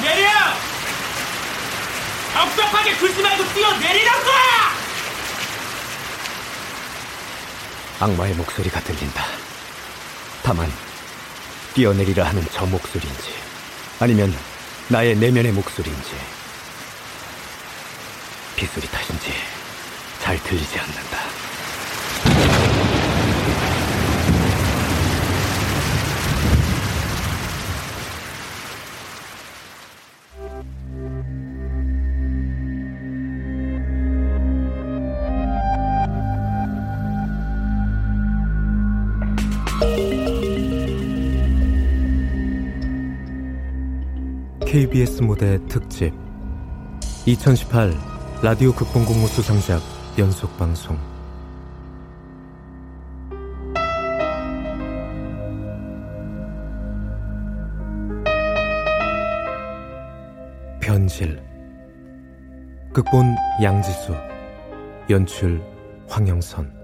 뛰어내려! 적적하게 굴지 말고 뛰어내리라고! 악마의 목소리가 들린다. 다만 뛰어내리라 하는 저 목소리인지 아니면 나의 내면의 목소리인지 빗소리 탓인지 잘 들리지 않는다. KBS 무대 특집. 2018 라디오 극본공모 수상작 연속 방송. 변질. 극본 양지수. 연출 황영선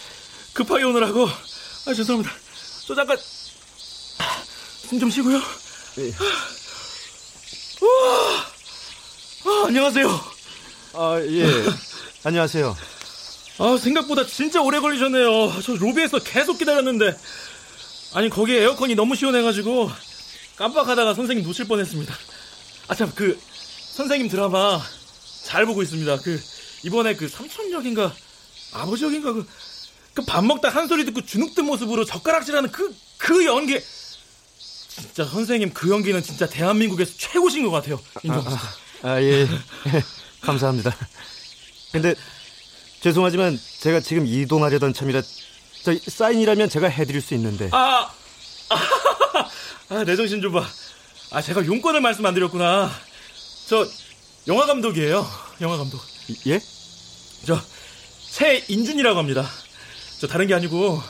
급하게 오느라고. 아, 죄송합니다. 저 잠깐 숨 좀 쉬고요. 네. 아, 안녕하세요. 아, 예. 안녕하세요. 아, 생각보다 진짜 오래 걸리셨네요. 저 로비에서 계속 기다렸는데. 아니 거기에 에어컨이 너무 시원해가지고 깜빡하다가 선생님 놓칠 뻔했습니다. 아 참 그 선생님 드라마 잘 보고 있습니다. 그 이번에 그 삼촌역인가 아버지 역인가 그, 그 밥 먹다 한 소리 듣고 주눅든 모습으로 젓가락질하는 그그 그 연기 진짜 선생님 그 연기는 진짜 대한민국에서 최고신 것 같아요. 인정합니다. 아, 아, 아 예. 감사합니다. 근데 죄송하지만 제가 지금 이동하려던 참이라 저 사인이라면 제가 해드릴 수 있는데. 아, 아, 내 정신 좀 봐. 아, 제가 용건을 말씀 안 드렸구나. 저 영화 감독이에요. 영화 감독. 예? 저 최인준이라고 합니다. 저 다른 게 아니고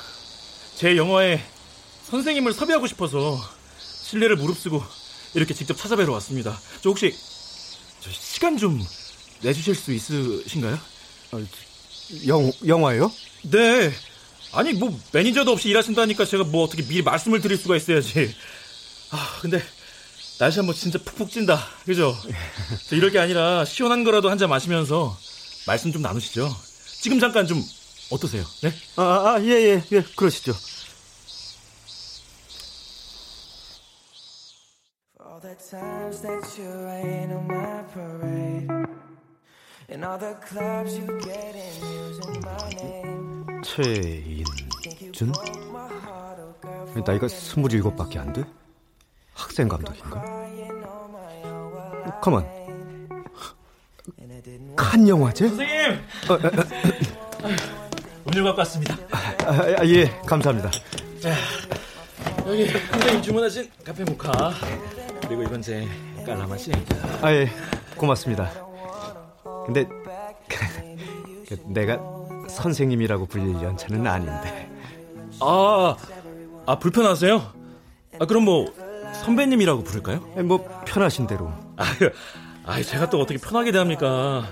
제 영화에 선생님을 섭외하고 싶어서 신뢰를 무릅쓰고 이렇게 직접 찾아뵈러 왔습니다. 저 혹시 저 시간 좀 내주실 수 있으신가요? 어, 영 영화요? 네. 아니 뭐 매니저도 없이 일하신다니까 제가 뭐 어떻게 미리 말씀을 드릴 수가 있어야지. 아 근데 날씨 한번 진짜 푹푹 찐다. 그죠? 이럴 게 아니라 시원한 거라도 한 잔 마시면서 말씀 좀 나누시죠. 지금 잠깐 좀 어떠세요? 네? 아, 아, 예, 예, 예, 그러시죠. 최인준? 나이가 스물일곱밖에 안 돼? 학생 감독인가? 가만. 칸 영화제? 선생님! 음료 갖고 왔습니다. 아, 아, 예, 감사합니다. 자, 여기 선생님 주문하신 카페 모카 그리고 이건 제 깔라마시. 아, 예, 고맙습니다. 근데 내가 선생님이라고 불릴 연차는 아닌데. 아, 아 불편하세요? 아 그럼 뭐 선배님이라고 부를까요? 뭐 편하신 대로. 아, 아 제가 또 어떻게 편하게 대합니까?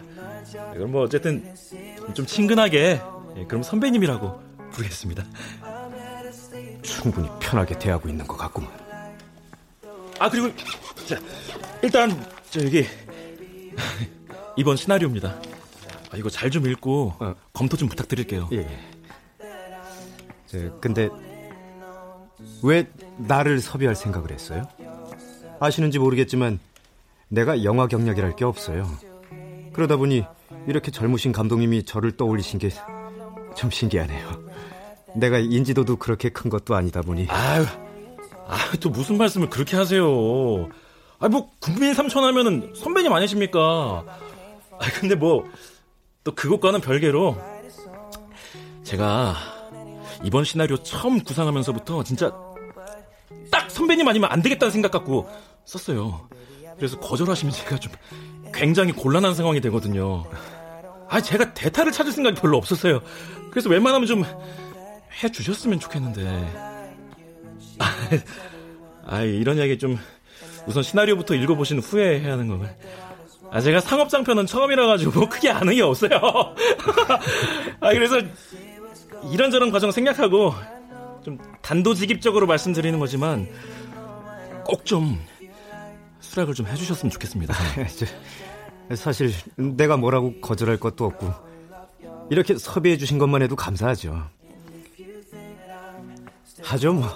그럼 뭐 어쨌든 좀 친근하게 예, 그럼 선배님이라고 부르겠습니다. 충분히 편하게 대하고 있는 것 같구만. 아 그리고 자 일단 저 여기 이번 시나리오입니다. 아, 이거 잘 좀 읽고 어. 검토 좀 부탁드릴게요. 예. 저, 근데 왜 나를 섭외할 생각을 했어요? 아시는지 모르겠지만 내가 영화 경력이랄 게 없어요. 그러다 보니 이렇게 젊으신 감독님이 저를 떠올리신 게 좀 신기하네요. 내가 인지도도 그렇게 큰 것도 아니다 보니. 아유, 아유, 또 무슨 말씀을 그렇게 하세요. 아, 뭐, 국민 삼촌 하면은 선배님 아니십니까? 아, 근데 뭐, 또 그것과는 별개로, 제가 이번 시나리오 처음 구상하면서부터 진짜 딱 선배님 아니면 안 되겠다는 생각 갖고 썼어요. 그래서 거절하시면 제가 좀 굉장히 곤란한 상황이 되거든요. 아, 제가 대타를 찾을 생각이 별로 없었어요. 그래서 웬만하면 좀 해주셨으면 좋겠는데. 아, 아 이런 이야기 좀 우선 시나리오부터 읽어보신 후에 해야 하는 거면. 아, 제가 상업장편은 처음이라가지고 크게 아는 게 없어요. 아, 그래서 이런저런 과정 생략하고 좀 단도직입적으로 말씀드리는 거지만 꼭 좀 수락을 좀 해주셨으면 좋겠습니다. 사실 내가 뭐라고 거절할 것도 없고 이렇게 섭외해 주신 것만 해도 감사하죠. 하죠 뭐.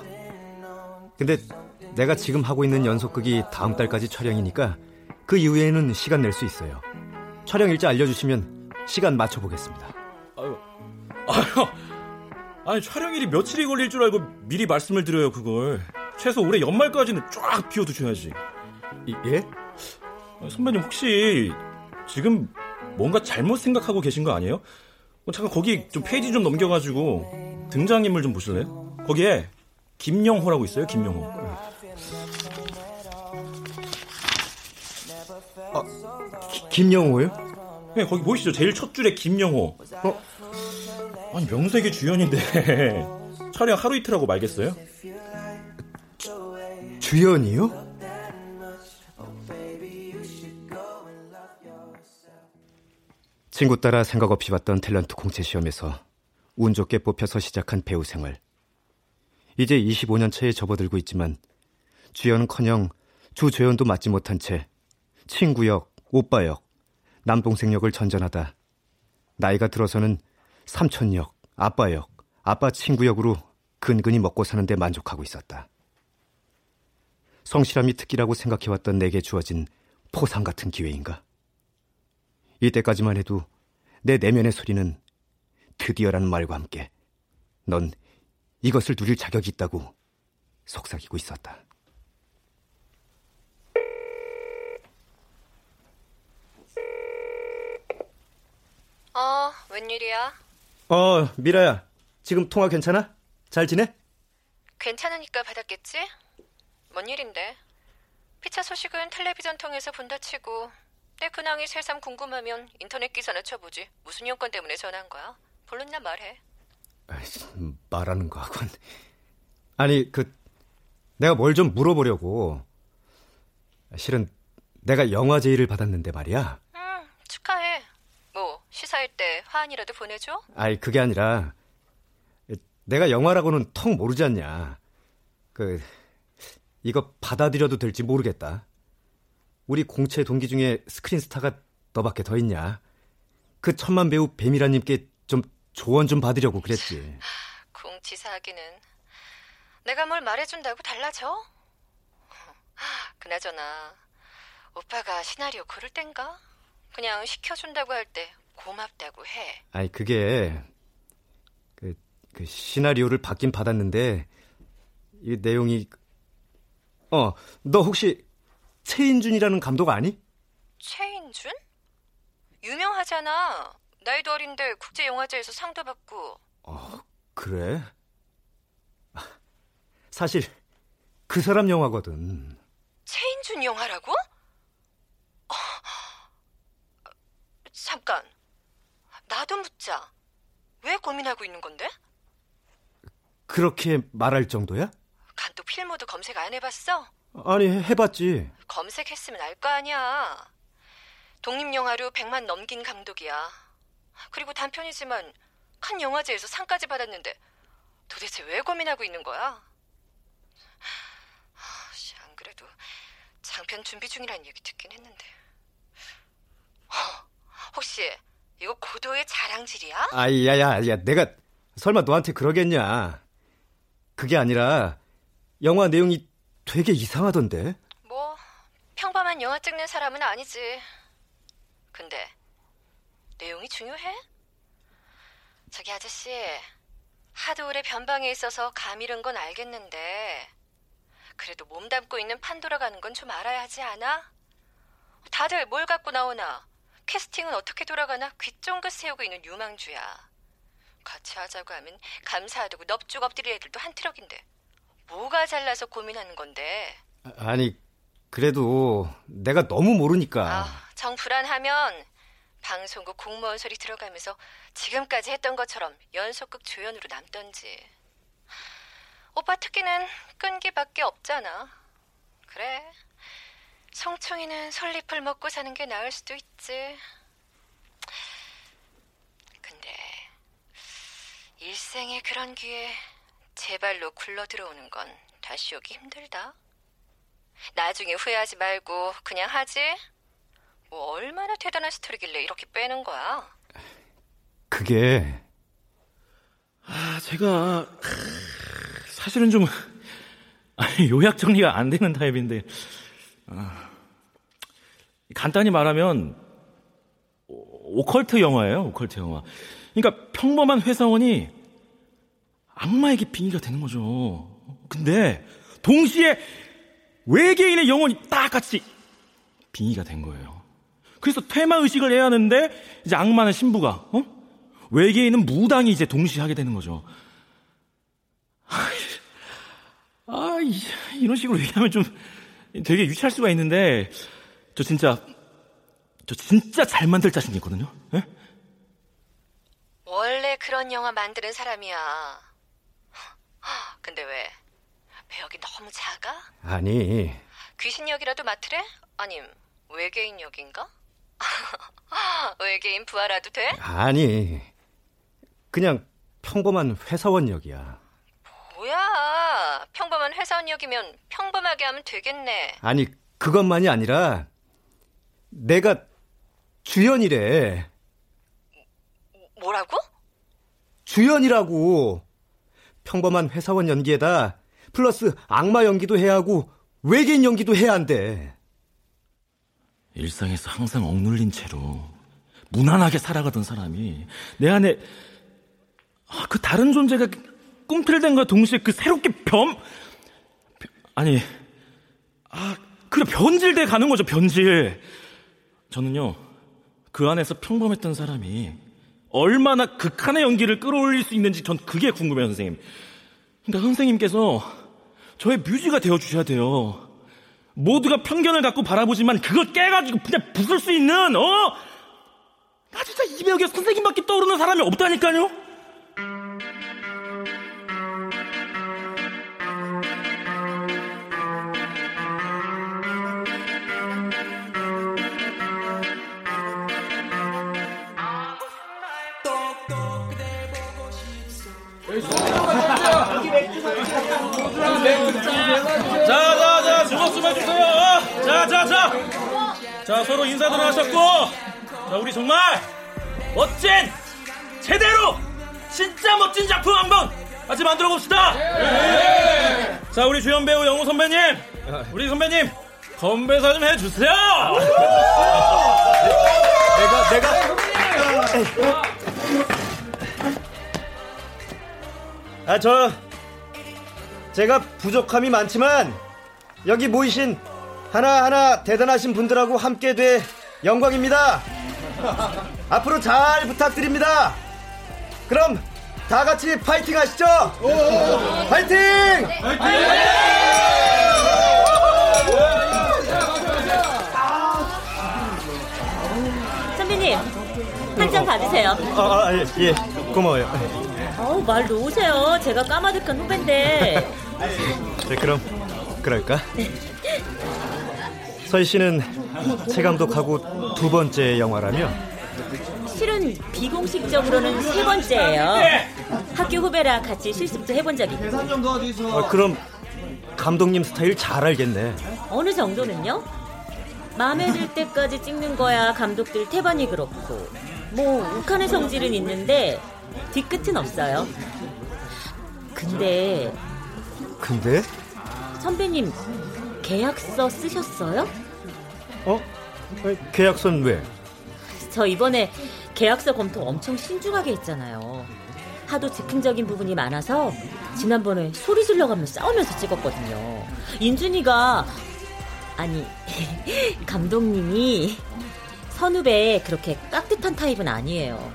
근데 내가 지금 하고 있는 연속극이 다음 달까지 촬영이니까 그 이후에는 시간 낼 수 있어요. 촬영 일자 알려주시면 시간 맞춰보겠습니다. 아유, 아유, 아니 촬영일이 며칠이 걸릴 줄 알고 미리 말씀을 드려요 그걸. 최소 올해 연말까지는 쫙 비워두셔야지. 이, 예? 선배님 혹시 지금 뭔가 잘못 생각하고 계신 거 아니에요? 어, 잠깐 거기 좀 페이지 좀 넘겨가지고 등장인물 좀 보실래요? 거기에 김영호라고 있어요 김영호. 아, 기, 김영호요? 네, 거기 보이시죠? 제일 첫 줄에 김영호. 어? 아니 명색이 주연인데 촬영 하루 이틀 하고 말겠어요? 주연이요? 친구 따라 생각 없이 봤던 탤런트 공채 시험에서 운 좋게 뽑혀서 시작한 배우 생활. 이제 25년 차에 접어들고 있지만 주연커녕 주조연도 맡지 못한 채 친구 역, 오빠 역, 남동생 역을 전전하다 나이가 들어서는 삼촌 역, 아빠 역, 아빠 친구 역으로 근근히 먹고 사는데 만족하고 있었다. 성실함이 특기라고 생각해왔던 내게 주어진 포상 같은 기회인가? 이때까지만 해도 내 내면의 소리는 드디어라는 말과 함께 넌 이것을 누릴 자격이 있다고 속삭이고 있었다. 어, 웬일이야? 어, 미라야. 지금 통화 괜찮아? 잘 지내? 괜찮으니까 받았겠지? 뭔 일인데? 피차 소식은 텔레비전 통해서 본다 치고 내 근황이 새삼 궁금하면 인터넷 기사나 쳐보지. 무슨 여건 때문에 전화한 거야? 불렀나 말해. 아이씨, 말하는 거 하곤. 아니, 그, 내가 뭘 좀 물어보려고. 실은 내가 영화 제의를 받았는데 말이야. 응, 축하해. 뭐, 시사일 때 화환이라도 보내줘? 아이, 그게 아니라, 내가 영화라고는 턱 모르지 않냐. 그, 이거 받아들여도 될지 모르겠다. 우리 공채 동기 중에 스크린 스타가 너밖에 더 있냐? 그 천만 배우 배미라님께 좀 조언 좀 받으려고 그랬지. 공치사하기는 내가 뭘 말해준다고 달라져? 그나저나 오빠가 시나리오 고를 땐가? 그냥 시켜준다고 할 때 고맙다고 해. 아니 그게 그, 그 시나리오를 받긴 받았는데 이 내용이 어 너 혹시 최인준이라는 감독 아니? 최인준? 유명하잖아. 나이도 어린데 국제 영화제에서 상도 받고. 어, 그래? 사실 그 사람 영화거든. 최인준 영화라고? 어, 잠깐. 나도 묻자. 왜 고민하고 있는 건데? 그렇게 말할 정도야? 감독 필모도 검색 안 해봤어? 아니, 해봤지. 검색했으면 알 거 아니야. 독립영화로 100만 넘긴 감독이야. 그리고 단편이지만 칸 영화제에서 상까지 받았는데 도대체 왜 고민하고 있는 거야? 안 그래도 장편 준비 중이라는 얘기 듣긴 했는데. 혹시 이거 고도의 자랑질이야? 아이, 야, 야, 야, 내가 설마 너한테 그러겠냐. 그게 아니라 영화 내용이 되게 이상하던데. 뭐 평범한 영화 찍는 사람은 아니지. 근데 내용이 중요해? 저기 아저씨 오래 변방에 있어서 감 잃은 건 알겠는데 그래도 몸 담고 있는 판 돌아가는 건 좀 알아야 하지 않아? 다들 뭘 갖고 나오나? 캐스팅은 어떻게 돌아가나? 귀쫑긋 세우고 있는 유망주야. 같이 하자고 하면 감사하다고 넙죽 엎드릴 애들도 한 트럭인데 뭐가 잘나서 고민하는 건데? 아니 그래도 내가 너무 모르니까. 아, 정 불안하면 방송국 공무원 소리 들어가면서 지금까지 했던 것처럼 연속극 조연으로 남던지. 오빠 특기는 끈기밖에 없잖아. 그래. 송충이는 솔잎을 먹고 사는 게 나을 수도 있지. 근데 일생에 그런 기회 제 발로 굴러 들어오는 건 다시 오기 힘들다. 나중에 후회하지 말고 그냥 하지. 뭐 얼마나 대단한 스토리길래 이렇게 빼는 거야? 그게 아, 제가 사실은 좀 요약 정리가 안 되는 타입인데 아, 간단히 말하면 오컬트 영화예요. 오컬트 영화. 그러니까 평범한 회사원이 악마에게 빙의가 되는 거죠. 근데 동시에 외계인의 영혼이 딱 같이 빙의가 된 거예요. 그래서 퇴마 의식을 해야 하는데 이제 악마는 신부가 어? 외계인은 무당이 이제 동시에 하게 되는 거죠. 아, 이런 식으로 얘기하면 좀 되게 유치할 수가 있는데 저 진짜 저 진짜 잘 만들 자신 있거든요. 예? 원래 그런 영화 만드는 사람이야. 근데 왜 배역이 너무 작아? 아니 귀신 역이라도 맡으래? 아님 외계인 역인가? 외계인 부하라도 돼? 아니 그냥 평범한 회사원 역이야. 뭐야 평범한 회사원 역이면 평범하게 하면 되겠네. 아니 그것만이 아니라 내가 주연이래. 뭐라고? 주연이라고. 평범한 회사원 연기에다 플러스 악마 연기도 해야 하고 외계인 연기도 해야 한대. 일상에서 항상 억눌린 채로 무난하게 살아가던 사람이 내 안에 아, 그 다른 존재가 꿈틀댄과 동시에 그 새롭게 변 아니 아 그래 변질돼 가는 거죠 변질 저는요 그 안에서 평범했던 사람이 얼마나 극한의 연기를 끌어올릴 수 있는지 전 그게 궁금해요 선생님 그러니까 선생님께서 저의 뮤지가 되어 주셔야 돼요 모두가 편견을 갖고 바라보지만 그걸 깨가지고 그냥 부술 수 있는 어? 나 진짜 이배역에 선생님밖에 떠오르는 사람이 없다니까요. 자, 자, 자, 주먹 좀 해주세요. 자, 자, 자. 자, 서로 인사들 하셨고. 자, 우리 정말 멋진, 제대로, 진짜 멋진 작품 한번 같이 만들어 봅시다. 자, 우리 주연 배우 영우 선배님. 우리 선배님, 건배사 좀 해주세요. 내가, 내가. 아, 저, 제가 부족함이 많지만, 여기 모이신 하나하나 대단하신 분들하고 함께 돼 영광입니다. 앞으로 잘 부탁드립니다. 그럼 다 같이 파이팅 하시죠. 파이팅! 선배님, 한잔 받으세요. 아, 아, 예, 예, 고마워요. 어우, 말 놓으세요. 제가 까마득한 후배인데. 네, 그럼 그럴까? 서희 씨는 최 감독하고 두 번째 영화라며? 실은 비공식적으로는 세 번째예요. 학교 후배라 같이 실습도 해본 적이 있고. 아, 그럼 감독님 스타일 잘 알겠네. 어느 정도는요? 마음에 들 때까지 찍는 거야 감독들 태반이 그렇고 뭐 욱한의 성질은 있는데 뒤끝은 없어요. 근데 근데? 선배님 계약서 쓰셨어요? 어? 계약서는 왜? 저 이번에 계약서 검토 엄청 신중하게 했잖아요. 하도 즉흥적인 부분이 많아서 지난번에 소리 질러가며 싸우면서 찍었거든요. 인준이가 아니 감독님이 선후배 그렇게 깍듯한 타입은 아니에요.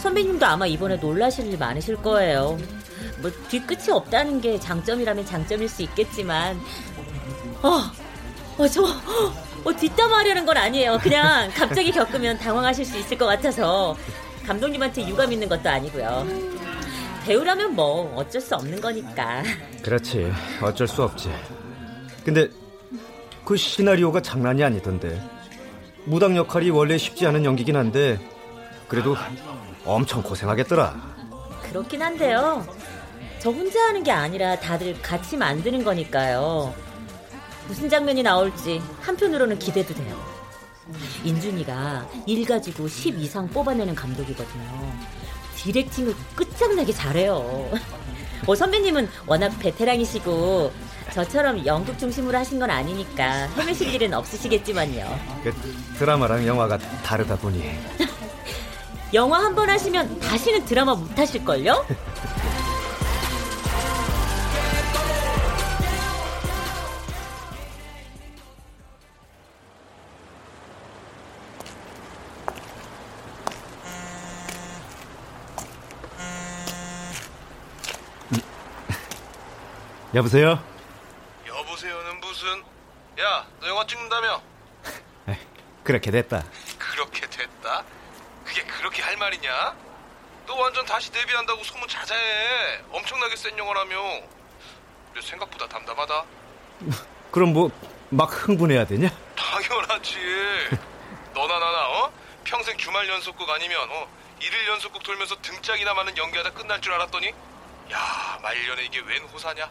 선배님도 아마 이번에 놀라실 일 많으실 거예요. 뭐 뒤끝이 없다는 게 장점이라면 장점일 수 있겠지만 어, 어, 저, 어, 뒷담화하려는 건 아니에요. 그냥 갑자기 겪으면 당황하실 수 있을 것 같아서 감독님한테 유감 있는 것도 아니고요. 배우라면 뭐 어쩔 수 없는 거니까. 그렇지. 어쩔 수 없지. 근데 그 시나리오가 장난이 아니던데. 무당 역할이 원래 쉽지 않은 연기긴 한데 그래도 엄청 고생하겠더라. 그렇긴 한데요. 저 혼자 하는 게 아니라 다들 같이 만드는 거니까요. 무슨 장면이 나올지 한편으로는 기대도 돼요. 인준이가 일 가지고 10 이상 뽑아내는 감독이거든요. 디렉팅을 끝장나게 잘해요. 뭐 선배님은 워낙 베테랑이시고 저처럼 연극 중심으로 하신 건 아니니까 헤매실 일은 없으시겠지만요. 그 드라마랑 영화가 다르다 보니 영화 한 번 하시면 다시는 드라마 못 하실걸요? 여보세요? 여보세요는 무슨? 야, 너 영화 찍는다며? 그렇게 됐다. 그렇게 할 말이냐? 너 완전 다시 데뷔한다고 소문 자자해. 엄청나게 센 영화라며. 근데 생각보다 담담하다. 그럼 뭐 막 흥분해야 되냐? 당연하지. 너나 나나 어? 평생 주말 연속극 아니면 어? 일일 연속극 돌면서 등짝이나 많은 연기하다 끝날 줄 알았더니 야 말년에 이게 웬 호사냐?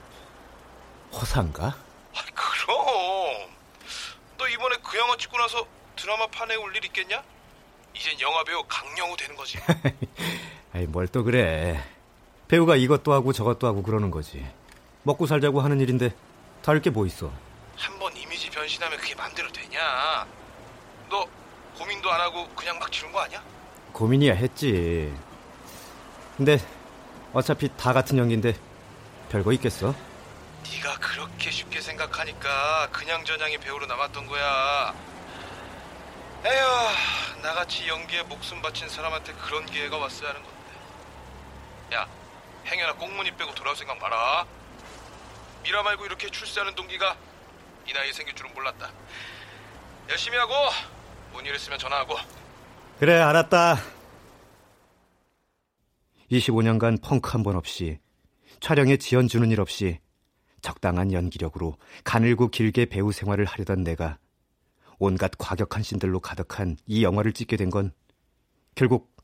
호상가? 아, 그럼. 너 이번에 그 영화 찍고 나서 드라마 판에 올 일 있겠냐? 이젠 영화배우 강영우 되는 거지. 아이 뭘 또 그래. 배우가 이것도 하고 저것도 하고 그러는 거지. 먹고 살자고 하는 일인데 다를 게 뭐 있어. 한 번 이미지 변신하면 그게 맘대로 되냐? 너 고민도 안 하고 그냥 막 지른 거 아니야? 고민이야 했지. 근데 어차피 다 같은 연기인데 별거 있겠어? 네가 그렇게 쉽게 생각하니까 그냥 저냥의 배우로 남았던 거야. 에휴, 나같이 연기에 목숨 바친 사람한테 그런 기회가 왔어야 하는 건데. 야, 행여나 꽁무니 빼고 돌아올 생각 마라. 미라 말고 이렇게 출세하는 동기가 이 나이에 생길 줄은 몰랐다. 열심히 하고 문의 있으면 전화하고. 그래 알았다. 25년간 펑크 한 번 없이 촬영에 지연 주는 일 없이 적당한 연기력으로 가늘고 길게 배우 생활을 하려던 내가 온갖 과격한 신들로 가득한 이 영화를 찍게 된 건 결국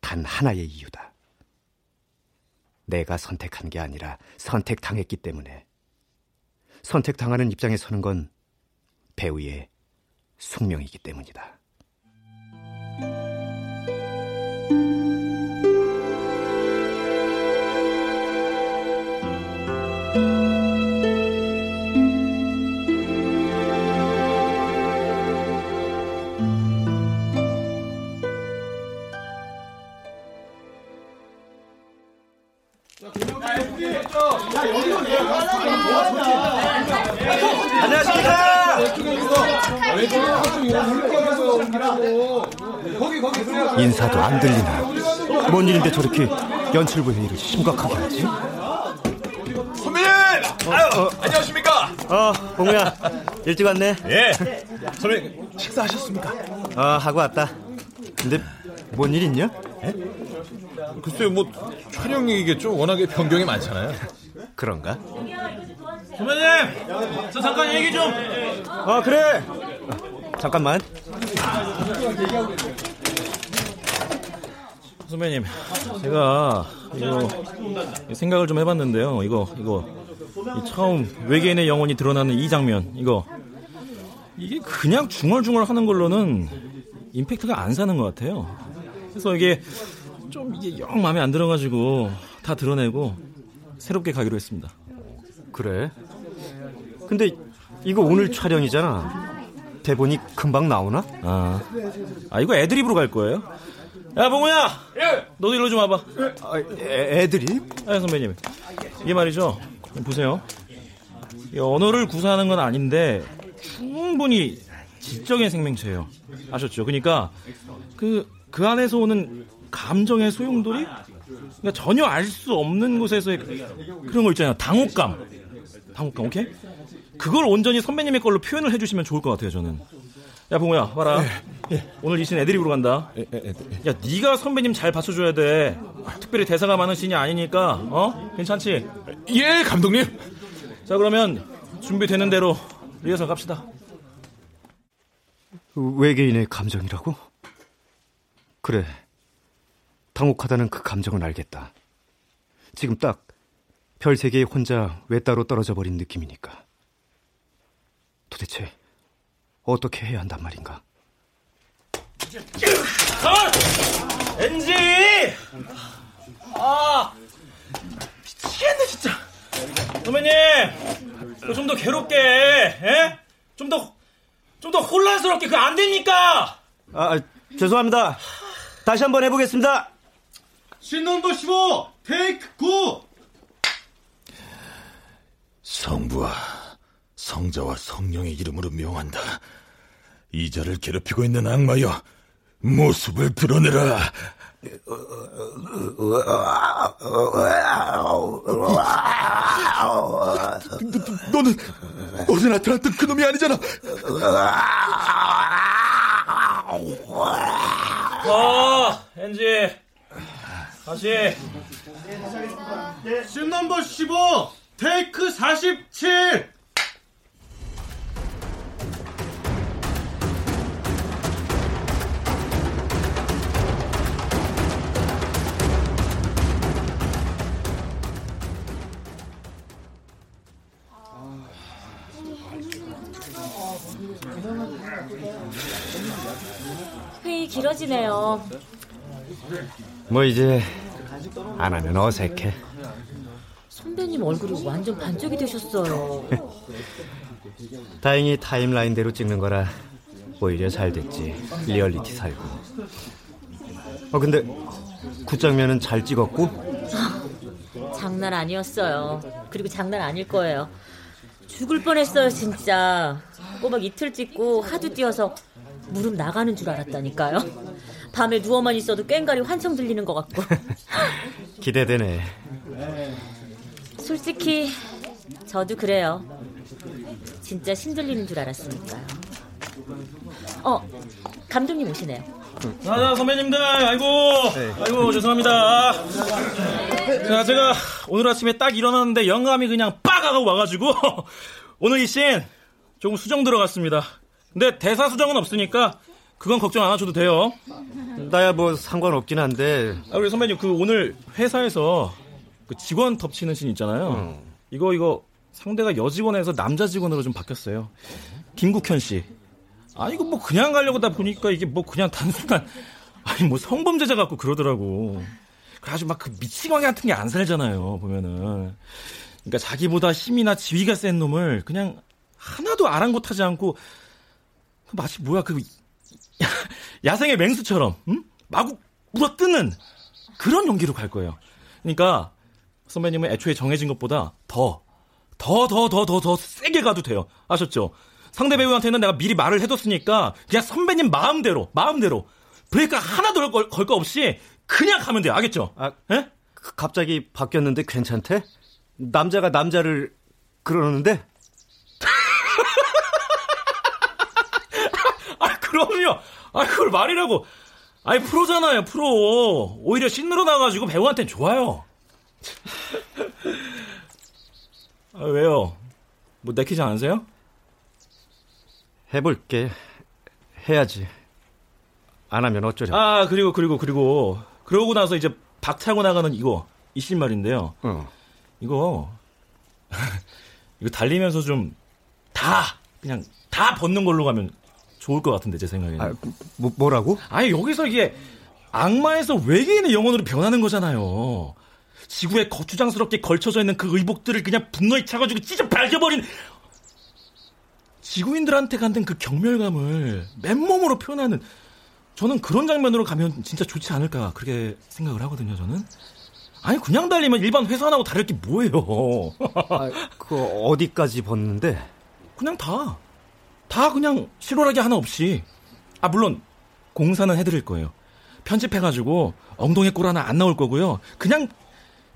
단 하나의 이유다. 내가 선택한 게 아니라 선택당했기 때문에 선택당하는 입장에 서는 건 배우의 숙명이기 때문이다. 연출부 회의를 심각하게 하지? 선배님! 아유, 안녕하십니까? 어, 봉우야. 일찍 왔네. 예. 선배님, 식사하셨습니까? 어, 하고 왔다. 근데 뭔 일 있냐? 글쎄요, 뭐 촬영이겠죠. 워낙에 변경이 많잖아요. 그런가? 선배님, 저 잠깐 얘기 좀. 아, 그래. 잠깐만. 선배님, 제가 이거 생각을 좀 해봤는데요. 이거 이거 이 처음 외계인의 영혼이 드러나는 이 장면 이거 이게 그냥 중얼중얼 하는 걸로는 임팩트가 안 사는 것 같아요. 그래서 이게 좀 이게 영 마음에 안 들어가지고 다 드러내고 새롭게 가기로 했습니다. 그래? 근데 이거 오늘 촬영이잖아. 대본이 금방 나오나? 아, 아 이거 애드립으로 갈 거예요? 야, 봉우야! 예! 너도 일로 좀 와봐. 아, 애, 애들이? 아, 선배님. 이게 말이죠. 보세요. 언어를 구사하는 건 아닌데, 충분히 지적인 생명체예요. 아셨죠? 그러니까, 그, 그 안에서 오는 감정의 소용돌이? 그러니까 전혀 알 수 없는 곳에서의 그런 거 있잖아요. 당혹감. 당혹감, 오케이? 그걸 온전히 선배님의 걸로 표현을 해주시면 좋을 것 같아요, 저는. 야, 봉우야, 봐라. 예. 오늘 이씬 애드립으로 간다. 예, 예, 야, 네가 선배님 잘 받쳐줘야 돼. 특별히 대사가 많은 씬이 아니니까, 어? 괜찮지? 예, 감독님. 자, 그러면 준비되는 대로 리허설 갑시다. 외계인의 감정이라고? 그래. 당혹하다는 그 감정은 알겠다. 지금 딱 별 세계에 혼자 외따로 떨어져 버린 느낌이니까. 도대체 어떻게 해야 한단 말인가? 아! 엔지! 아! 미치겠네, 진짜. 선배님! 좀 더 괴롭게, 에? 좀 더, 좀 더 혼란스럽게, 그안 됩니까? 아, 죄송합니다. 다시 한번 해보겠습니다. 신넘버 15, 테이크 9! 성부와 성자와 성령의 이름으로 명한다. 이자를 괴롭히고 있는 악마여, 모습을 드러내라. 너는 어제 나타났던 그놈이 아니잖아. 어, 엔지. 다시. 신넘버 15, 테이크 47! 길어지네요. 뭐 이제 안 하면 어색해. 선배님 얼굴이 완전 반쪽이 되셨어요. 다행히 타임라인대로 찍는 거라 오히려 잘 됐지. 리얼리티 살고. 어 근데 굿장면은 잘 찍었고 장난 아니었어요. 그리고 장난 아닐 거예요. 죽을 뻔했어요, 진짜. 꼬박 이틀 찍고 하도 뛰어서 무릎 나가는 줄 알았다니까요. 밤에 누워만 있어도 꽹가리 환청 들리는 것 같고. 기대되네. 솔직히 저도 그래요. 진짜 신들리는 줄 알았으니까요. 어, 감독님 오시네요. 자, 자, 선배님들, 아이고, 아이고, 죄송합니다. 자, 제가 오늘 아침에 딱 일어났는데 영감이 그냥 빡 하고 와가지고, 오늘 이 씬 조금 수정 들어갔습니다. 근데 대사 수정은 없으니까, 그건 걱정 안 하셔도 돼요. 나야 뭐 상관없긴 한데. 아, 우리 선배님, 그 오늘 회사에서 그 직원 덮치는 씬 있잖아요. 이거, 이거 상대가 여직원에서 남자 직원으로 좀 바뀌었어요. 김국현 씨. 아, 이거 뭐 그냥 가려고 다 보니까 이게 뭐 그냥 단순한, 아니 뭐 성범죄자 같고 그러더라고. 그래가지고 막 그 미치광이 같은 게 안 살잖아요, 보면은. 그러니까 자기보다 힘이나 지위가 센 놈을 그냥 하나도 아랑곳하지 않고, 그 마치 뭐야, 그, 야, 생의 맹수처럼, 응? 마구 물어뜯는 그런 연기로 갈 거예요. 그러니까, 선배님은 애초에 정해진 것보다 더, 더, 더, 더, 더, 더 세게 가도 돼요. 아셨죠? 상대 배우한테는 내가 미리 말을 해뒀으니까 그냥 선배님 마음대로 마음대로 브레이크 하나도 걸, 걸거 없이 그냥 가면 돼요. 알겠죠? 아, 예? 갑자기 바뀌었는데 괜찮대? 남자가 남자를 그러는데? 아, 그럼요. 아, 그걸 말이라고. 아니, 프로잖아요, 프로. 오히려 신으로 나가지고 배우한테는 좋아요. 아, 왜요? 뭐 내키지 않으세요? 해볼게. 해야지. 안 하면 어쩌려. 아, 그리고, 그리고, 그리고. 그러고 나서 이제 박 차고 나가는 이거, 이 신말인데요. 어. 이거, 이거 달리면서 좀, 다, 그냥, 다 벗는 걸로 가면 좋을 것 같은데, 제 생각에는. 아, 뭐, 뭐라고? 아니, 여기서 이게, 악마에서 외계인의 영혼으로 변하는 거잖아요. 지구에 거추장스럽게 걸쳐져 있는 그 의복들을 그냥 분노에 차가지고 찢어 발겨버린 지구인들한테 갖는 그 경멸감을 맨몸으로 표현하는 저는 그런 장면으로 가면 진짜 좋지 않을까 그렇게 생각을 하거든요. 저는. 아니 그냥 달리면 일반 회사나고 다를 게 뭐예요? 아, 그 어디까지 벗는데? 그냥 다. 다 그냥 실오라기 하나 없이. 아 물론 공사는 해드릴 거예요. 편집해가지고 엉덩이 꼴 하나 안 나올 거고요. 그냥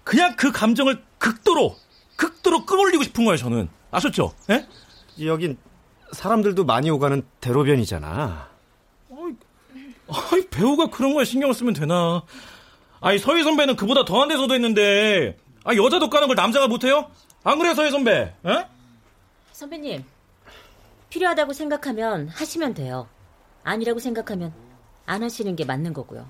그냥 그 감정을 극도로 극도로 끌어올리고 싶은 거예요. 저는 아셨죠? 예? 여긴 사람들도 많이 오가는 대로변이잖아. 아이, 배우가 그런 거에 신경을 쓰면 되나? 아니 서희 선배는 그보다 더한 데서도 했는데 아 여자도 까는 걸 남자가 못해요? 안 그래요 서희 선배? 에? 선배님 필요하다고 생각하면 하시면 돼요. 아니라고 생각하면 안 하시는 게 맞는 거고요.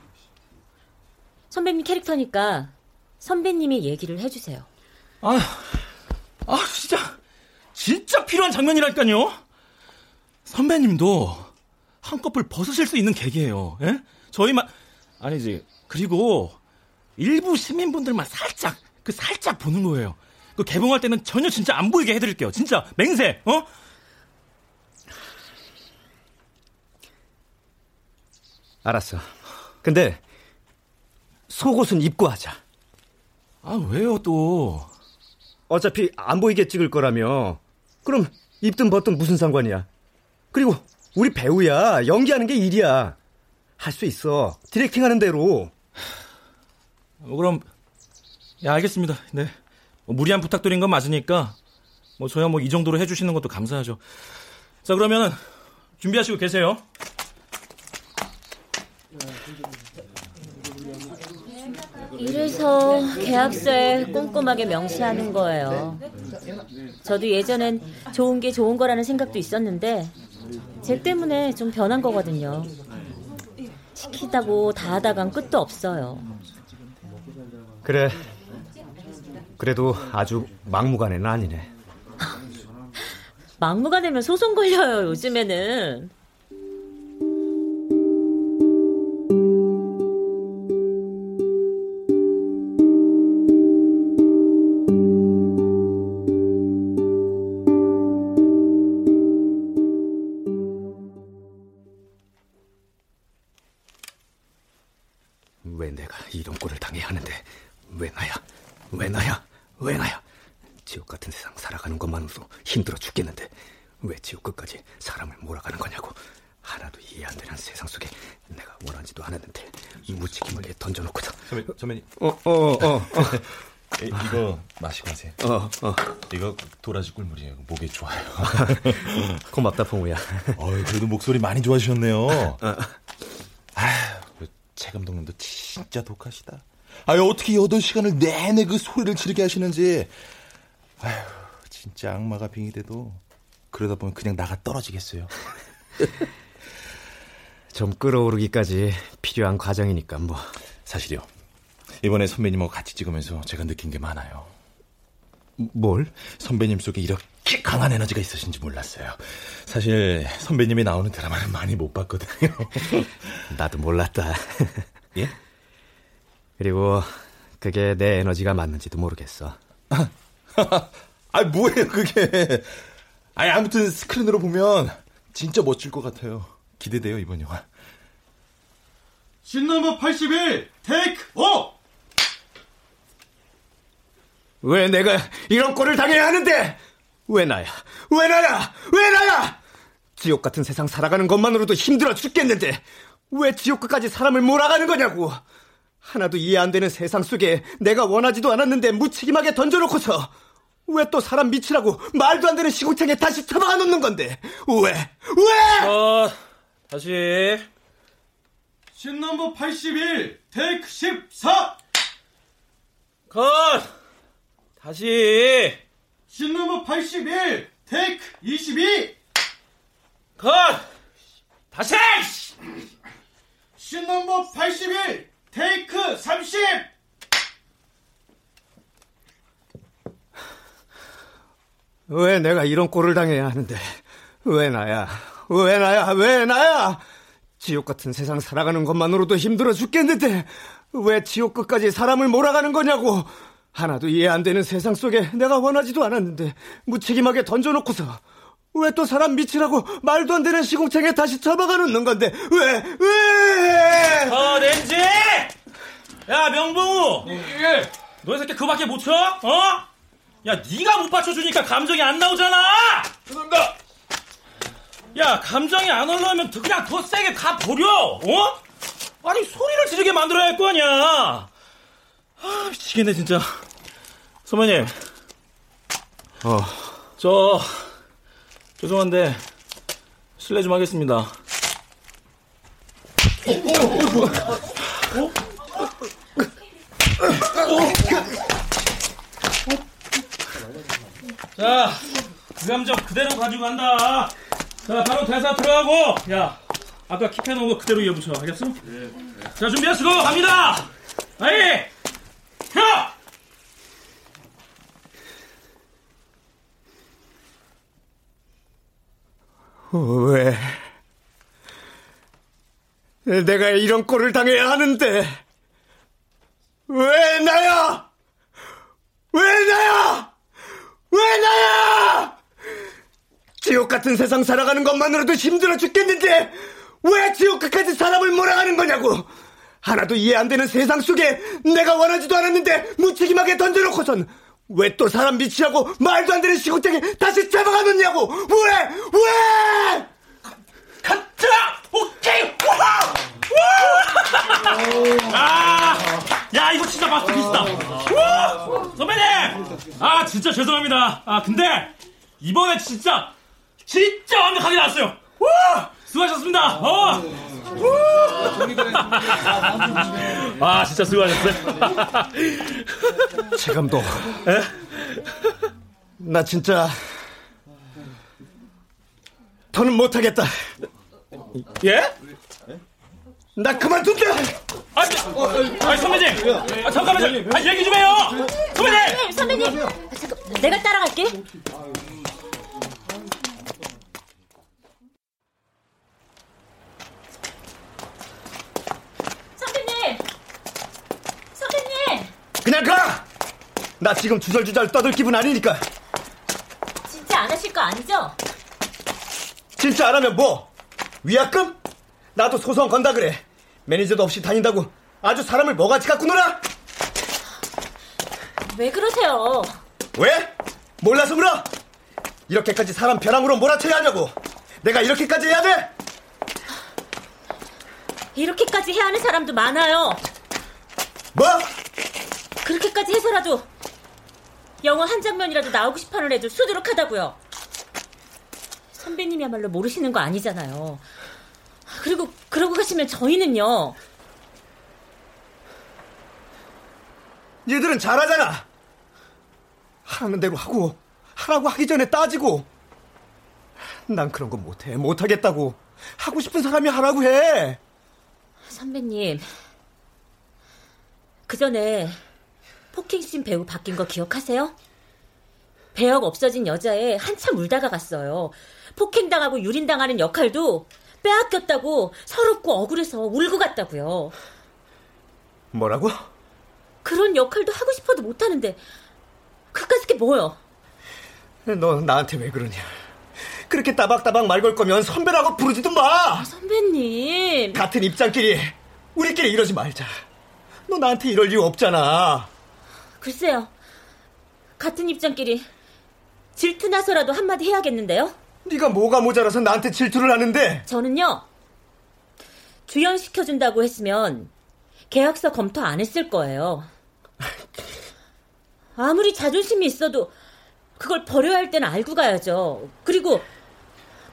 선배님 캐릭터니까 선배님이 얘기를 해주세요. 아, 아 진짜 진짜 필요한 장면이랄까요. 선배님도 한꺼풀 벗으실 수 있는 계기예요. 예? 저희만 아니지. 그리고 일부 시민분들만 살짝 그 살짝 보는 거예요. 그 개봉할 때는 전혀 진짜 안 보이게 해드릴게요. 진짜 맹세. 어? 알았어. 근데 속옷은 입고 하자. 아 왜요 또? 어차피 안 보이게 찍을 거라며. 그럼 입든 벗든 무슨 상관이야. 그리고 우리 배우야. 연기하는 게 일이야. 할 수 있어. 디렉팅 하는 대로. 어, 그럼 야 알겠습니다. 네. 뭐 무리한 부탁드린 건 맞으니까 뭐 저야 뭐 이 정도로 해 주시는 것도 감사하죠. 자 그러면 준비하시고 계세요. 이래서 계약서에 꼼꼼하게 명시하는 거예요. 저도 예전엔 좋은 게 좋은 거라는 생각도 있었는데 쟤 때문에 좀 변한 거거든요. 시키다고 다 하다간 끝도 없어요. 그래. 그래도 아주 막무가내는 아니네. 막무가내면 소송 걸려요, 요즘에는. 어, 어. 이거 도라지 꿀물이에요. 목에 좋아요. 고맙다 봉우야 어유 그래도 목소리 많이 좋아지셨네요. 아휴, 최 감독님도 진짜 독하시다. 아유, 어떻게 8시간을 내내 그 소리를 지르게 하시는지. 아휴, 진짜 악마가 빙의돼도 그러다 보면 그냥 나가 떨어지겠어요. 좀 끌어오르기까지 필요한 과정이니까 뭐 사실이요. 이번에 선배님하고 같이 찍으면서 제가 느낀 게 많아요. 뭘? 선배님 속에 이렇게 강한 에너지가 있으신지 몰랐어요. 사실 선배님이 나오는 드라마를 많이 못 봤거든요. 나도 몰랐다 예? 그리고 그게 내 에너지가 맞는지도 모르겠어 아, 뭐예요, 그게. 아니, 아무튼 스크린으로 보면 진짜 멋질 것 같아요. 기대돼요, 이번 영화. 신넘버 81 테이크 5 왜 내가 이런 꼴을 당해야 하는데? 왜 나야? 왜 나야? 왜 나야? 지옥 같은 세상 살아가는 것만으로도 힘들어 죽겠는데 왜 지옥 끝까지 사람을 몰아가는 거냐고? 하나도 이해 안 되는 세상 속에 내가 원하지도 않았는데 무책임하게 던져놓고서 왜 또 사람 미치라고 말도 안 되는 시궁창에 다시 처박아 놓는 건데? 왜? 왜? 어 다시 신넘버 81 테이크 14 컷 다시 신넘버 81 테이크 22 컷 다시 신넘버 81 테이크 30 왜 내가 이런 꼴을 당해야 하는데? 왜 나야? 왜 나야? 왜 나야? 지옥 같은 세상 살아가는 것만으로도 힘들어 죽겠는데 왜 지옥 끝까지 사람을 몰아가는 거냐고? 하나도 이해 안 되는 세상 속에 내가 원하지도 않았는데 무책임하게 던져놓고서 왜 또 사람 미치라고 말도 안 되는 시궁창에 다시 처박아 놓는 건데 왜 왜? 어 렌지! 야 명봉우! 예. 너희 새끼 그밖에 못 쳐? 어? 야 네가 못 받쳐주니까 감정이 안 나오잖아! 죄송합니다. 야 감정이 안 올라오면 그냥 더 세게 가 버려! 어? 아니 소리를 지르게 만들어야 할 거 아니야! 아 미치겠네 진짜. 선배님. 어. 저 죄송한데 실례 좀 하겠습니다. 자, 그 감정 그대로 가지고 간다. 자, 바로 대사 들어가고, 야, 아까 킵해놓은 거 그대로 이어붙여. 알겠어? 자, 준비하시고 갑니다. 아이, 혀! 왜? 내가 이런 꼴을 당해야 하는데 왜 나야? 왜 나야? 왜 나야? 지옥 같은 세상 살아가는 것만으로도 힘들어 죽겠는데 왜 지옥 끝까지 사람을 몰아가는 거냐고? 하나도 이해 안 되는 세상 속에 내가 원하지도 않았는데 무책임하게 던져놓고선 왜 또 사람 미치라고 말도 안 되는 시국장에 다시 잡아가 놓냐고? 왜? 왜? 가자! 오케이! 와! 아! 야, 이거 진짜 마스터피스다! 와! 선배님! 아, 진짜 죄송합니다. 아, 근데, 이번에 진짜, 진짜 완벽하게 나왔어요! 와! 수고하셨습니다! 어! 아, 진짜 수고하셨어요. 최 감독. 나 진짜 더는 못하겠다. 예? 나 그만둔다. 아, 아, 선배님! 아, 잠깐만요! 아, 얘기 좀 해요! 선배님! 선배님, 선배님. 아, 잠깐, 내가 따라갈게. 선배님, 선배님, 그냥 가. 나 지금 주절주절 떠들 기분 아니니까. 진짜 안 하실 거 아니죠? 진짜 안 하면 뭐? 위약금? 나도 소송 건다 그래. 매니저도 없이 다닌다고 아주 사람을 뭐같이 갖고 놀아? 왜 그러세요? 왜? 몰라서 물어? 이렇게까지 사람 벼랑으로 몰아쳐야 하냐고. 내가 이렇게까지 해야 돼? 이렇게까지 해야 하는 사람도 많아요. 뭐? 그렇게까지 해서라도 영화 한 장면이라도 나오고 싶어하는 애들 수두룩하다고요. 선배님이야말로 모르시는 거 아니잖아요. 그리고 그러고 가시면 저희는요. 얘들은 잘하잖아. 하라는 대로 하고 하라고 하기 전에 따지고. 난 그런 거 못해. 못하겠다고. 하고 싶은 사람이 하라고 해. 선배님, 그 전에 폭행신 배우 바뀐 거 기억하세요? 배역 없어진 여자에 한참 울다가 갔어요. 폭행당하고 유린당하는 역할도 빼앗겼다고 서럽고 억울해서 울고 갔다고요. 뭐라고? 그런 역할도 하고 싶어도 못하는데 그까짓 게 뭐요? 너 나한테 왜 그러냐? 그렇게 따박따박 말 걸 거면 선배라고 부르지도 마. 선배님. 같은 입장끼리 우리끼리 이러지 말자. 너 나한테 이럴 이유 없잖아. 글쎄요. 같은 입장끼리 질투나서라도 한마디 해야겠는데요? 네가 뭐가 모자라서 나한테 질투를 하는데? 저는요. 주연시켜준다고 했으면 계약서 검토 안 했을 거예요. 아무리 자존심이 있어도 그걸 버려야 할 때는 알고 가야죠. 그리고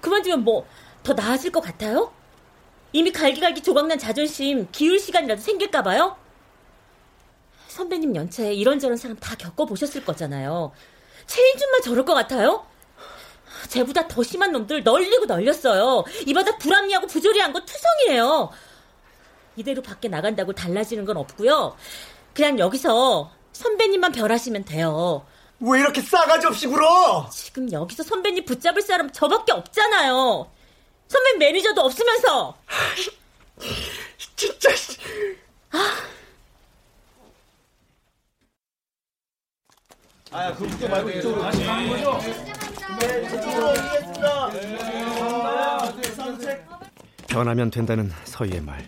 그만두면 뭐 더 나아질 것 같아요? 이미 갈기갈기 조각난 자존심 기울 시간이라도 생길까 봐요? 선배님 연차에 이런저런 사람 다 겪어보셨을 거잖아요. 최인준만 저럴 것 같아요? 쟤보다 더 심한 놈들 널리고 널렸어요. 이 바닥 불합리하고 부조리한 거 투성이에요. 이대로 밖에 나간다고 달라지는 건 없고요. 그냥 여기서 선배님만 별하시면 돼요. 왜 이렇게 싸가지 없이 굴어? 지금 여기서 선배님 붙잡을 사람 저밖에 없잖아요. 선배 매니저도 없으면서. 진짜. 아. 아, 그 웃겨 말고 이쪽으로 다시 가는 거죠? 변하면 된다는 서희의 말.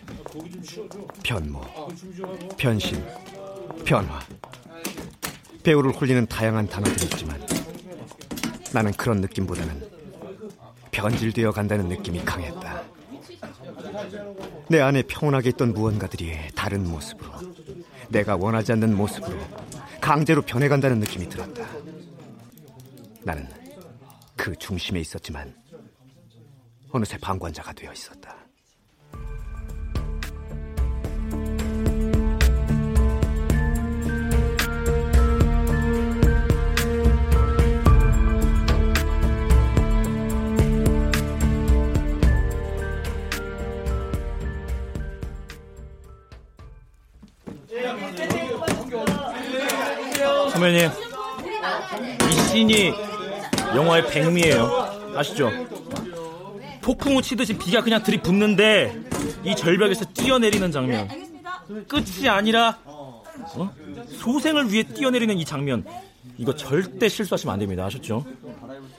변모, 변신, 변화. 배우를 홀리는 다양한 단어들이 있지만 나는 그런 느낌보다는 변질되어 간다는 느낌이 강했다. 내 안에 평온하게 있던 무언가들이 다른 모습으로 내가 원하지 않는 모습으로 강제로 변해간다는 느낌이 들었다. 나는 그 중심에 있었지만 어느새 방관자가 되어 있었다. 선배님, 이 씬이 영화의 백미예요. 아시죠? 폭풍우 치듯이 비가 그냥 들이붓는데 이 절벽에서 뛰어내리는 장면. 끝이 아니라 어? 소생을 위해 뛰어내리는 이 장면. 이거 절대 실수하시면 안 됩니다. 아셨죠?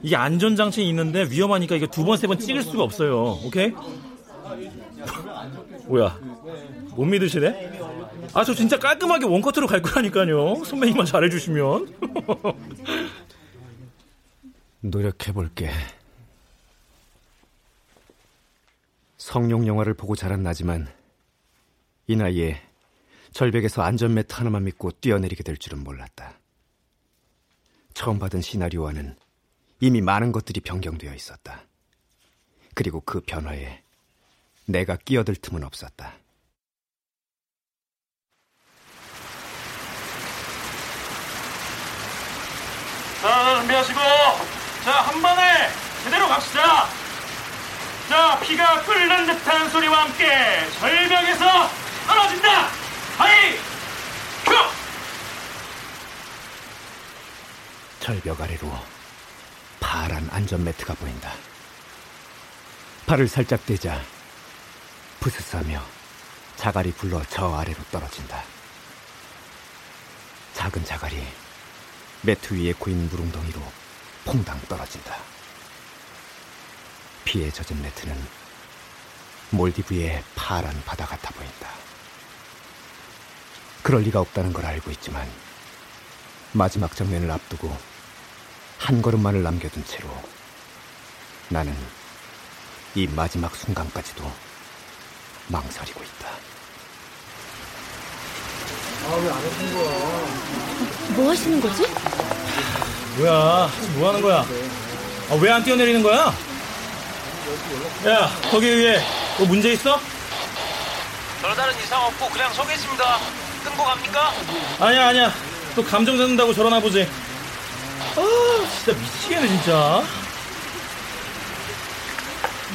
이게 안전장치 있는데 위험하니까 이거 두 번, 세 번 찍을 수가 없어요. 오케이? 뭐야? 못 믿으시네? 아, 저 진짜 깔끔하게 원커트로 갈 거라니까요. 선배님만 잘해주시면. 노력해볼게. 성룡 영화를 보고 자란 나지만 이 나이에 절벽에서 안전매트 하나만 믿고 뛰어내리게 될 줄은 몰랐다. 처음 받은 시나리오와는 이미 많은 것들이 변경되어 있었다. 그리고 그 변화에 내가 끼어들 틈은 없었다. 자, 준비하시고. 자, 한 번에 제대로 갑시다. 자, 피가 끓는 듯한 소리와 함께 절벽에서 떨어진다. 하이! 큐! 절벽 아래로 파란 안전매트가 보인다. 발을 살짝 떼자 부스싸며 자갈이 굴러 저 아래로 떨어진다. 작은 자갈이 매트 위에 고인 무릉덩이로 퐁당 떨어진다. 피에 젖은 매트는 몰디브의 파란 바다 같아 보인다. 그럴 리가 없다는 걸 알고 있지만 마지막 장면을 앞두고 한 걸음만을 남겨둔 채로 나는 이 마지막 순간까지도 망설이고 있다. 뭐 하시는 거지? 뭐야? 지금 뭐 하는 거야? 아, 왜 안 뛰어내리는 거야? 야, 거기 위에 뭐 문제 있어? 별다른 이상 없고 그냥 서 계십니다. 끊고 갑니까? 아니야, 아니야. 또 감정 잡는다고 저러나 보지. 아, 진짜 미치겠네, 진짜.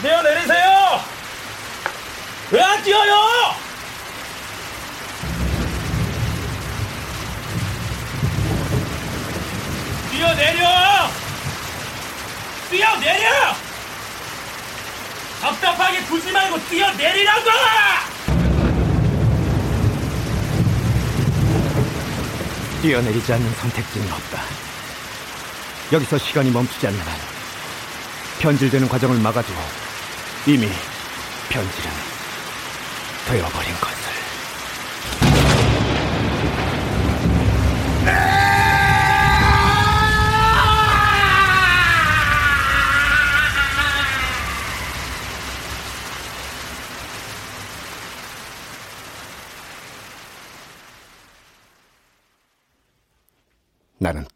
뛰어내리세요! 왜 안 뛰어요? 뛰어 내려! 뛰어 내려! 답답하게 두지 말고 뛰어 내리라고! 뛰어내리지 않는 선택지는 없다. 여기서 시간이 멈추지 않는 한 변질되는 과정을 막아두고 이미 변질은 되어버린 것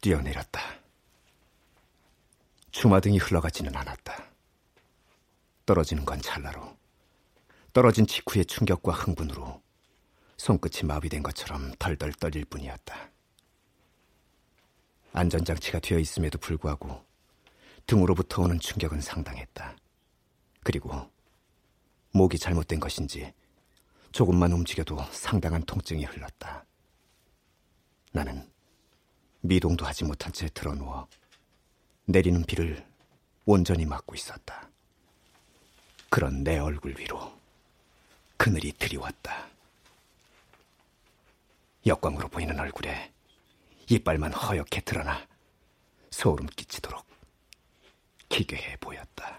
뛰어내렸다. 주마등이 흘러가지는 않았다. 떨어지는 건 찰나로 떨어진 직후의 충격과 흥분으로 손끝이 마비된 것처럼 덜덜 떨릴 뿐이었다. 안전장치가 되어 있음에도 불구하고 등으로부터 오는 충격은 상당했다. 그리고 목이 잘못된 것인지 조금만 움직여도 상당한 통증이 흘렀다. 나는 미동도 하지 못한 채 드러누워 내리는 비를 온전히 맞고 있었다. 그런 내 얼굴 위로 그늘이 들이왔다. 역광으로 보이는 얼굴에 이빨만 허옇게 드러나 소름 끼치도록 기괴해 보였다.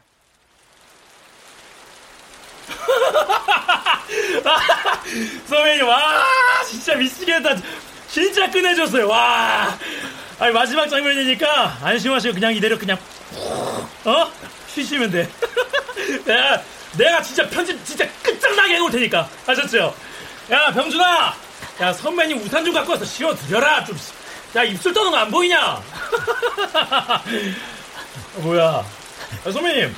선배님, 와, 진짜 미치겠다. 진짜 끝내줬어요, 와. 아니, 마지막 장면이니까 안심하시고 그냥 이대로 그냥, 어? 쉬시면 돼. 내가, 내가 진짜 편집 진짜 끝장나게 해놓을 테니까. 아셨죠? 야, 병준아! 야, 선배님 우산 좀 갖고 와서 씌워드려라. 좀, 야, 입술 떠는 거 안 보이냐? 뭐야. 야, 선배님.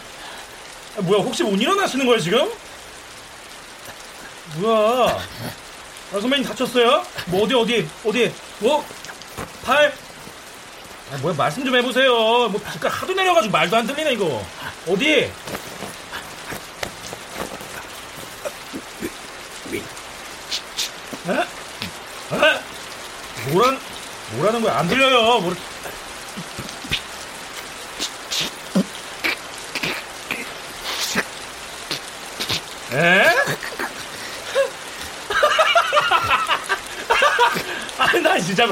아, 뭐야, 혹시 못 일어나시는 거예요, 지금? 뭐야? 아, 선배님 다쳤어요? 뭐 어디 어디 어디? 뭐? 팔? 아, 뭐야 말씀 좀 해보세요. 뭐 빛깔 하도 내려가지고 말도 안 들리네 이거. 어디? 에? 에? 뭐란 뭐라는 거야? 안 들려요. 뭐... 에? 아, 나 진짜.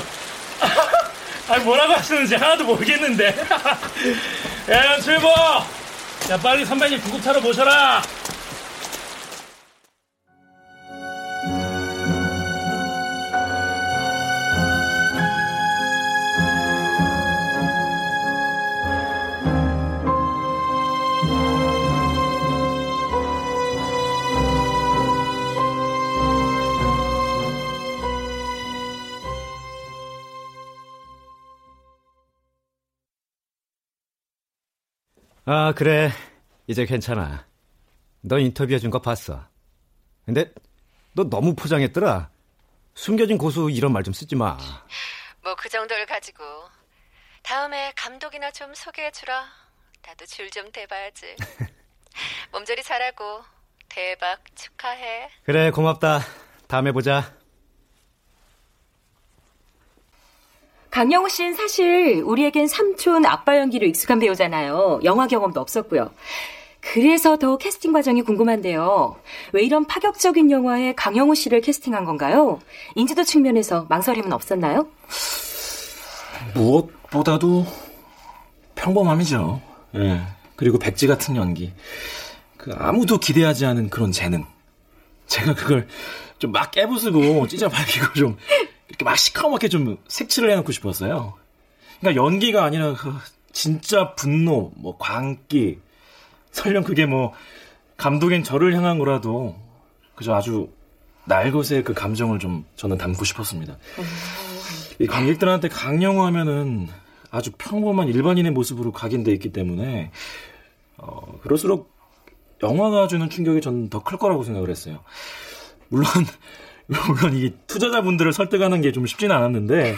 아, 뭐라고 하시는지 하나도 모르겠는데. 야, 출보! 야, 빨리 선배님 구급차로 모셔라! 아, 그래. 이제 괜찮아. 너 인터뷰해 준 거 봤어. 근데 너 너무 포장했더라. 숨겨진 고수 이런 말 좀 쓰지 마. 뭐 그 정도를 가지고 다음에 감독이나 좀 소개해주라. 나도 줄 좀 대봐야지. 몸조리 잘하고 대박 축하해. 그래, 고맙다. 다음에 보자. 강영호 씨는 사실 우리에겐 삼촌 아빠 연기로 익숙한 배우잖아요. 영화 경험도 없었고요. 그래서 더 캐스팅 과정이 궁금한데요. 왜 이런 파격적인 영화에 강영호 씨를 캐스팅한 건가요? 인지도 측면에서 망설임은 없었나요? 무엇보다도 평범함이죠. 예. 그리고 백지 같은 연기. 그 아무도 기대하지 않은 그런 재능. 제가 그걸 좀 막 깨부수고 찢어 밝히고 좀 이렇게 막 시커멓게 좀 색칠을 해놓고 싶었어요. 그러니까 연기가 아니라 그 진짜 분노, 뭐 광기, 설령 그게 뭐 감독인 저를 향한 거라도 그저 아주 날것의 그 감정을 좀 저는 담고 싶었습니다. 이 관객들한테 강영호 하면은 아주 평범한 일반인의 모습으로 각인돼 있기 때문에 어, 그럴수록 영화가 주는 충격이 저는 더 클 거라고 생각을 했어요. 물론 물론 이 투자자분들을 설득하는 게 좀 쉽지는 않았는데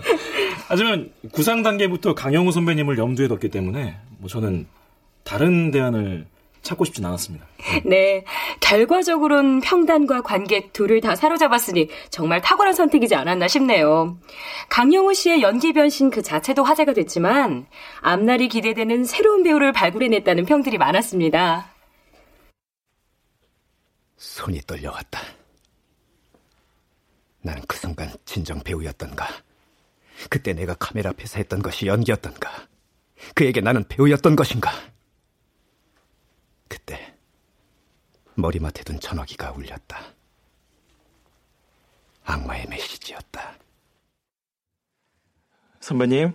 하지만 구상 단계부터 강영우 선배님을 염두에 뒀기 때문에 뭐 저는 다른 대안을 찾고 싶진 않았습니다. 네, 결과적으로는 평단과 관객 둘을 다 사로잡았으니 정말 탁월한 선택이지 않았나 싶네요. 강영우 씨의 연기 변신 그 자체도 화제가 됐지만 앞날이 기대되는 새로운 배우를 발굴해냈다는 평들이 많았습니다. 손이 떨려왔다. 나는 그 순간 진정 배우였던가? 그때 내가 카메라 앞에서 했던 것이 연기였던가? 그에게 나는 배우였던 것인가? 그때 머리맡에 둔 전화기가 울렸다. 악마의 메시지였다. 선배님,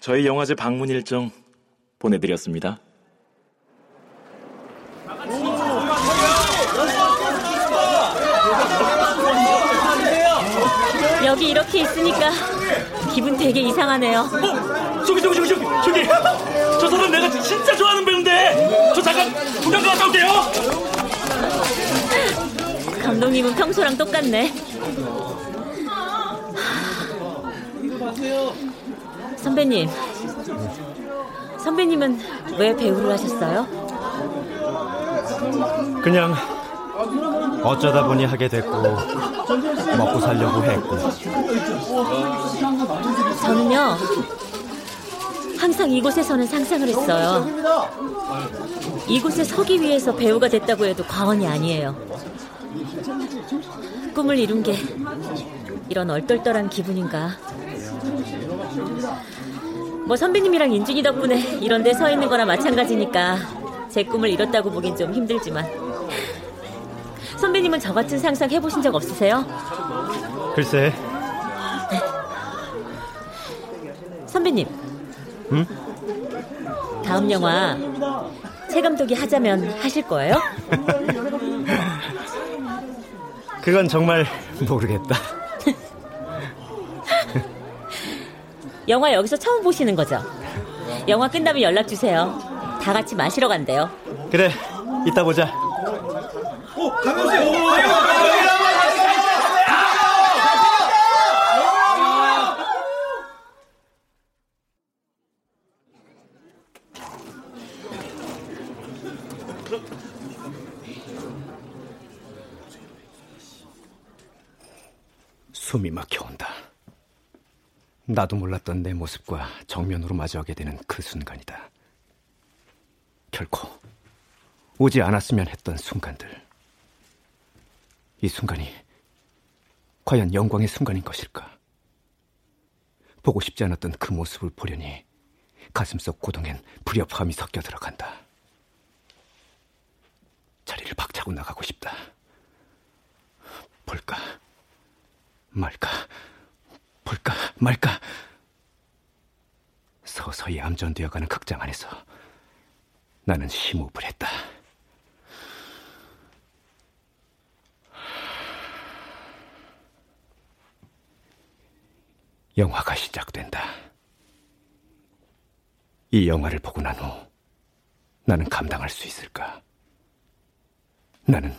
저희 영화제 방문 일정 보내드렸습니다. 여기 이렇게 있으니까 기분 되게 이상하네요. 어? 저기 저기 저기 저기 저기 저 사람 내가 진짜 좋아하는 배우인데 저 잠깐 구경 갔다 올게요. 감독님은 평소랑 똑같네. 선배님, 선배님은 왜 배우를 하셨어요? 그냥 어쩌다 보니 하게 됐고 먹고 살려고 했고 저는요 항상 이곳에서는 상상을 했어요. 이곳에 서기 위해서 배우가 됐다고 해도 과언이 아니에요. 꿈을 이룬 게 이런 얼떨떨한 기분인가. 뭐 선배님이랑 인준이 덕분에 이런 데 서 있는 거나 마찬가지니까 제 꿈을 이뤘다고 보긴 좀 힘들지만 선배님은 저 같은 상상 해보신 적 없으세요? 글쎄. 선배님. 응? 다음 영화 최 감독이 하자면 하실 거예요? 그건 정말 모르겠다. 영화 여기서 처음 보시는 거죠? 영화 끝나면 연락 주세요. 다 같이 마시러 간대요. 그래, 이따 보자. 숨이 막혀온다. 나도 몰랐던 내 모습과 정면으로 마주하게 되는 그 순간이다. 결코 오지 않았으면 했던 순간들. 이 순간이 과연 영광의 순간인 것일까? 보고 싶지 않았던 그 모습을 보려니 가슴속 고동엔 불협함이 섞여 들어간다. 자리를 박차고 나가고 싶다. 볼까? 말까? 볼까 말까? 서서히 암전되어가는 극장 안에서 나는 심호흡을 했다. 영화가 시작된다. 이 영화를 보고 난 후 나는 감당할 수 있을까? 나는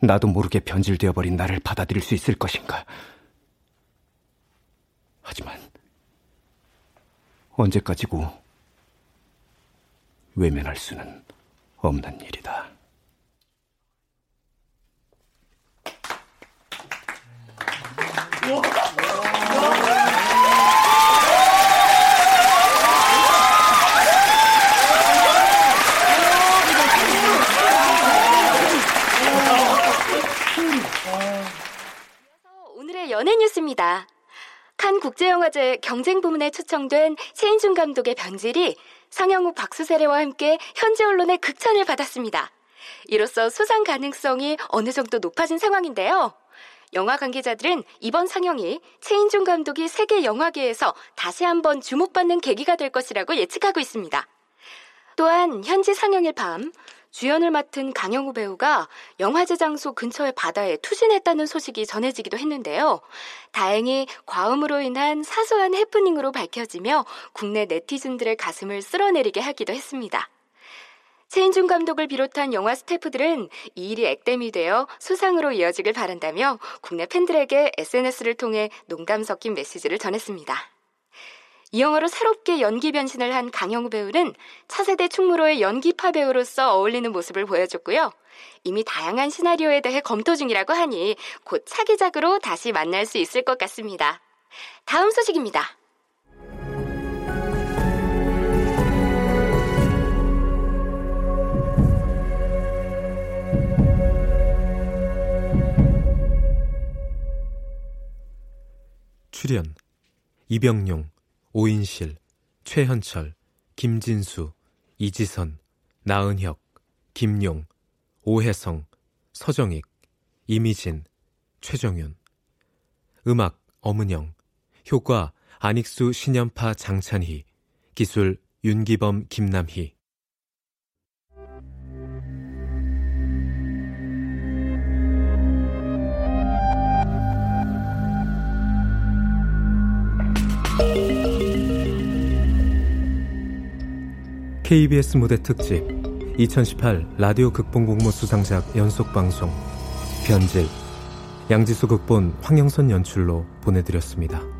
나도 모르게 변질되어 버린 나를 받아들일 수 있을 것인가? 하지만 언제까지고 외면할 수는 없는 일이다. 오늘의 연예 뉴스입니다. 칸 국제영화제 경쟁 부문에 초청된 최인중 감독의 변질이 상영 후 박수 세례와 함께 현지 언론의 극찬을 받았습니다. 이로써 수상 가능성이 어느 정도 높아진 상황인데요. 영화 관계자들은 이번 상영이 최인중 감독이 세계 영화계에서 다시 한번 주목받는 계기가 될 것이라고 예측하고 있습니다. 또한 현지 상영일 밤 주연을 맡은 강영우 배우가 영화 제 장소 근처의 바다에 투신했다는 소식이 전해지기도 했는데요. 다행히 과음으로 인한 사소한 해프닝으로 밝혀지며 국내 네티즌들의 가슴을 쓸어내리게 하기도 했습니다. 최인중 감독을 비롯한 영화 스태프들은 이 일이 액땜이 되어 수상으로 이어지길 바란다며 국내 팬들에게 SNS를 통해 농감 섞인 메시지를 전했습니다. 이 영화로 새롭게 연기 변신을 한 강영우 배우는 차세대 충무로의 연기파 배우로서 어울리는 모습을 보여줬고요. 이미 다양한 시나리오에 대해 검토 중이라고 하니 곧 차기작으로 다시 만날 수 있을 것 같습니다. 다음 소식입니다. 출연 이병용, 오인실, 최현철, 김진수, 이지선, 나은혁, 김용, 오혜성, 서정익, 이미진, 최정윤. 음악 엄은영. 효과 안익수 신연파 장찬희. 기술 윤기범 김남희 KBS 무대 특집 2018 라디오 극본 공모 수상작 연속 방송 변질 양지수 극본 황영선 연출로 보내드렸습니다.